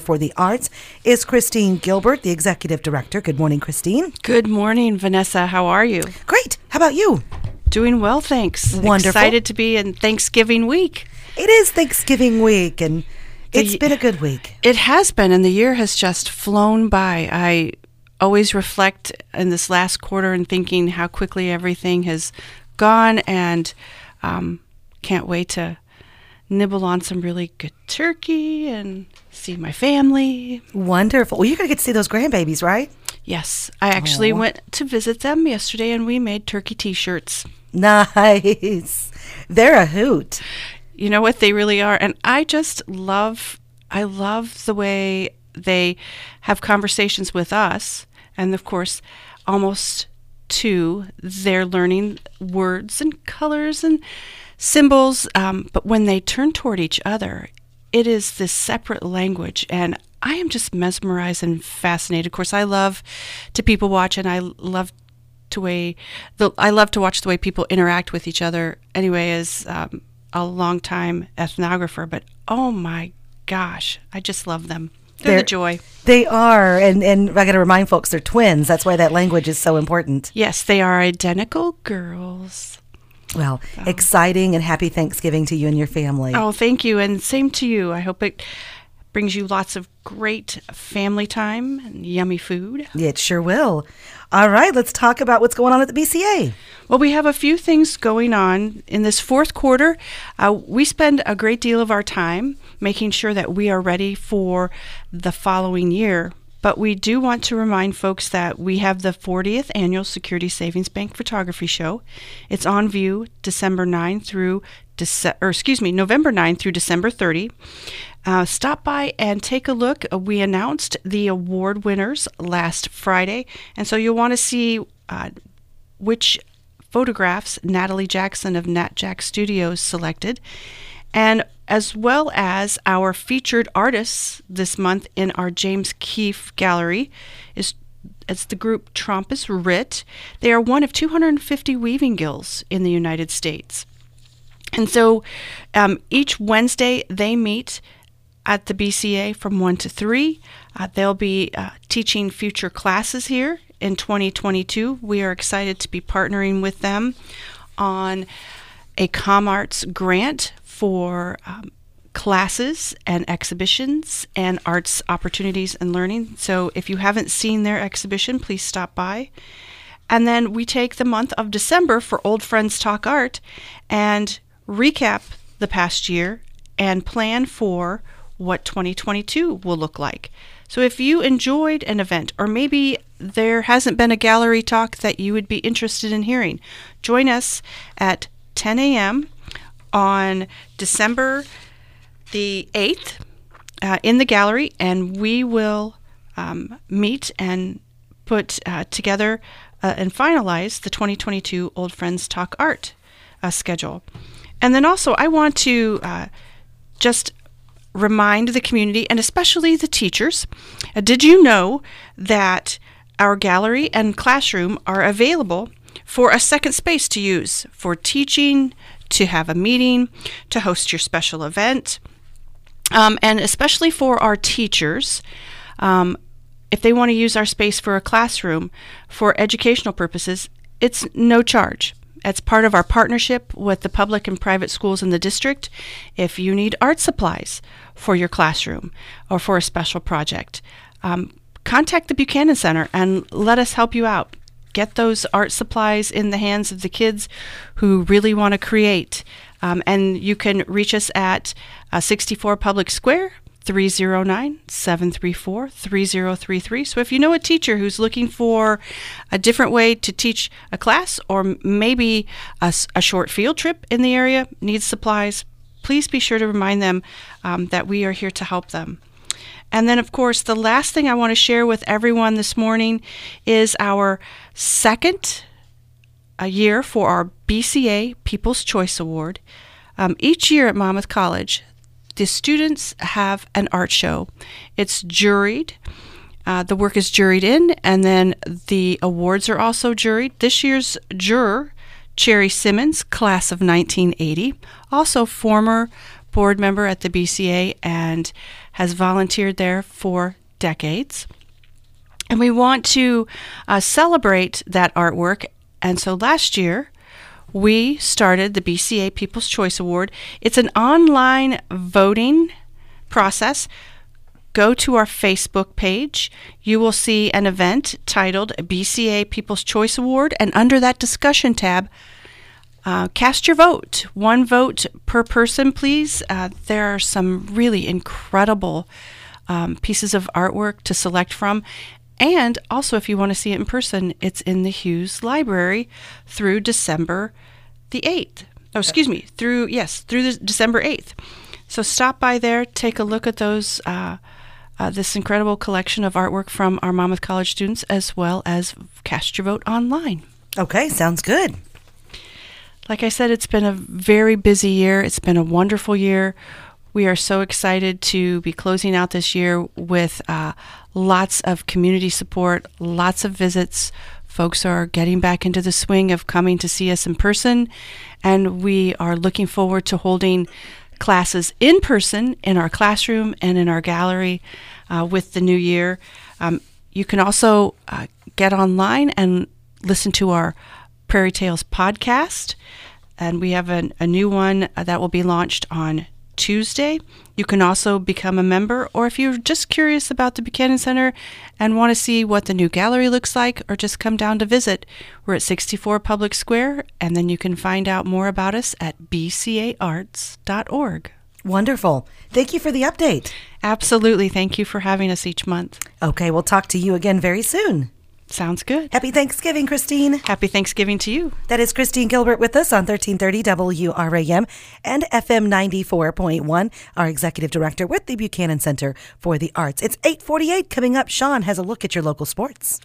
for the Arts is Christine Gilbert, the Executive Director. Good morning, Christine. Good morning, Vanessa. How are you? Great. How about you? Doing well, thanks. Wonderful. Excited to be in Thanksgiving week. It is Thanksgiving week, and it's The- been a good week. It has been, and the year has just flown by. I always reflect in this last quarter and thinking how quickly everything has gone, and um, can't wait to nibble on some really good turkey and see my family. Wonderful. Well, you're going to get to see those grandbabies, right? Yes, I actually Aw. went to visit them yesterday, and we made turkey T-shirts. Nice. They're a hoot. you know what they really are and i just love i love the way they have conversations with us and of course almost two they're learning words and colors and symbols um, but when they turn toward each other it is this separate language and i am just mesmerized and fascinated of course i love to people watch and i love to way the I love to watch the way people interact with each other. Anyway, as um, a long time ethnographer, but oh my gosh, I just love them. They're, They're- the joy. They are, and, and I got to remind folks they're twins. That's why that language is so important. Yes, they are identical girls. Well, exciting and happy Thanksgiving to you and your family. Oh, thank you, and same to you. I hope it brings you lots of great family time and yummy food. It sure will. All right, let's talk about what's going on at the BCA. Well, we have a few things going on in this fourth quarter. Uh, we spend a great deal of our time making sure that we are ready for the following year. But we do want to remind folks that we have the 40th annual Security Savings Bank Photography Show. It's on view December 9 through Dece- or excuse me, November 9 through December 30. Uh, stop by and take a look. Uh, we announced the award winners last Friday, and so you'll want to see uh, which photographs Natalie Jackson of Nat Jack Studios selected, and as well as our featured artists this month in our James Keefe Gallery is it's the group Tromp as Writ. They are one of 250 weaving guilds in the United States. And so um, each Wednesday they meet at the BCA from 1 to 3. Uh, they'll be uh, teaching future classes here in 2022. We are excited to be partnering with them on a ComArts grant for um, classes and exhibitions and arts opportunities and learning. So if you haven't seen their exhibition, please stop by. And then we take the month of December for Old Friends Talk Art and recap the past year and plan for what 2022 will look like. So if you enjoyed an event, or maybe there hasn't been a gallery talk that you would be interested in hearing, join us at 10 a.m. on December the 8th uh, in the gallery, and we will um, meet and put uh, together uh, and finalize the 2022 Old Friends Talk Art uh, schedule. And then also, I want to uh, just remind the community and especially the teachers uh, did you know that our gallery and classroom are available for a second space to use for teaching, to have a meeting, to host your special event? um, and especially for our teachers, um, if they want to use our space for a classroom for educational purposes, it's no charge. It's part of our partnership with the public and private schools in the district. If you need art supplies for your classroom or for a special project, um, contact the Buchanan Center and let us help you out. Get those art supplies in the hands of the kids who really want to create. Um, and you can reach us at uh, 64 Public Square, 309 734 3033. So if you know a teacher who's looking for a different way to teach a class or maybe a short field trip in the area, needs supplies, please be sure to remind them um, that we are here to help them. And then, of course, the last thing I want to share with everyone this morning is our second a year for our BCA People's Choice Award. Um, each year at Monmouth College, the students have an art show. It's juried. Uh, the work is juried in, and then the awards are also juried. This year's juror, Cherry Simmons, class of 1980, also former board member at the BCA and has volunteered there for decades. And we want to uh, celebrate that artwork. And so last year, we started the BCA People's Choice Award. It's an online voting process. Go to our Facebook page. You will see an event titled BCA People's Choice Award, and under that discussion tab, uh, cast your vote. One vote per person, please. Uh, there are some really incredible um, pieces of artwork to select from. And also, if you want to see it in person, it's in the Hewes Library through December the 8th. Oh, excuse me, through, yes, through the December 8th. So stop by there, take a look at those, uh, uh, this incredible collection of artwork from our Monmouth College students, as well as cast your vote online. Okay, sounds good. Like I said, it's been a very busy year. It's been a wonderful year. We are so excited to be closing out this year with uh, lots of community support, lots of visits. Folks are getting back into the swing of coming to see us in person, and we are looking forward to holding classes in person in our classroom and in our gallery uh, with the new year. Um, you can also uh, get online and listen to our Prairie Tales podcast. And we have an, a new one uh, that will be launched on Tuesday. You can also become a member, or if you're just curious about the Buchanan Center and want to see what the new gallery looks like, or just come down to visit, we're at 64 Public Square, and then you can find out more about us at bcaarts.org. Wonderful. Thank you for the update. Absolutely. Thank you for having us each month. Okay, we'll talk to you again very soon. Sounds good. Happy Thanksgiving, Christine. Happy Thanksgiving to you. That is Christine Gilbert with us on 1330 WRAM and FM 94.1, our executive director with the Buchanan Center for the Arts. It's 848 coming up. Sean has a look at your local sports.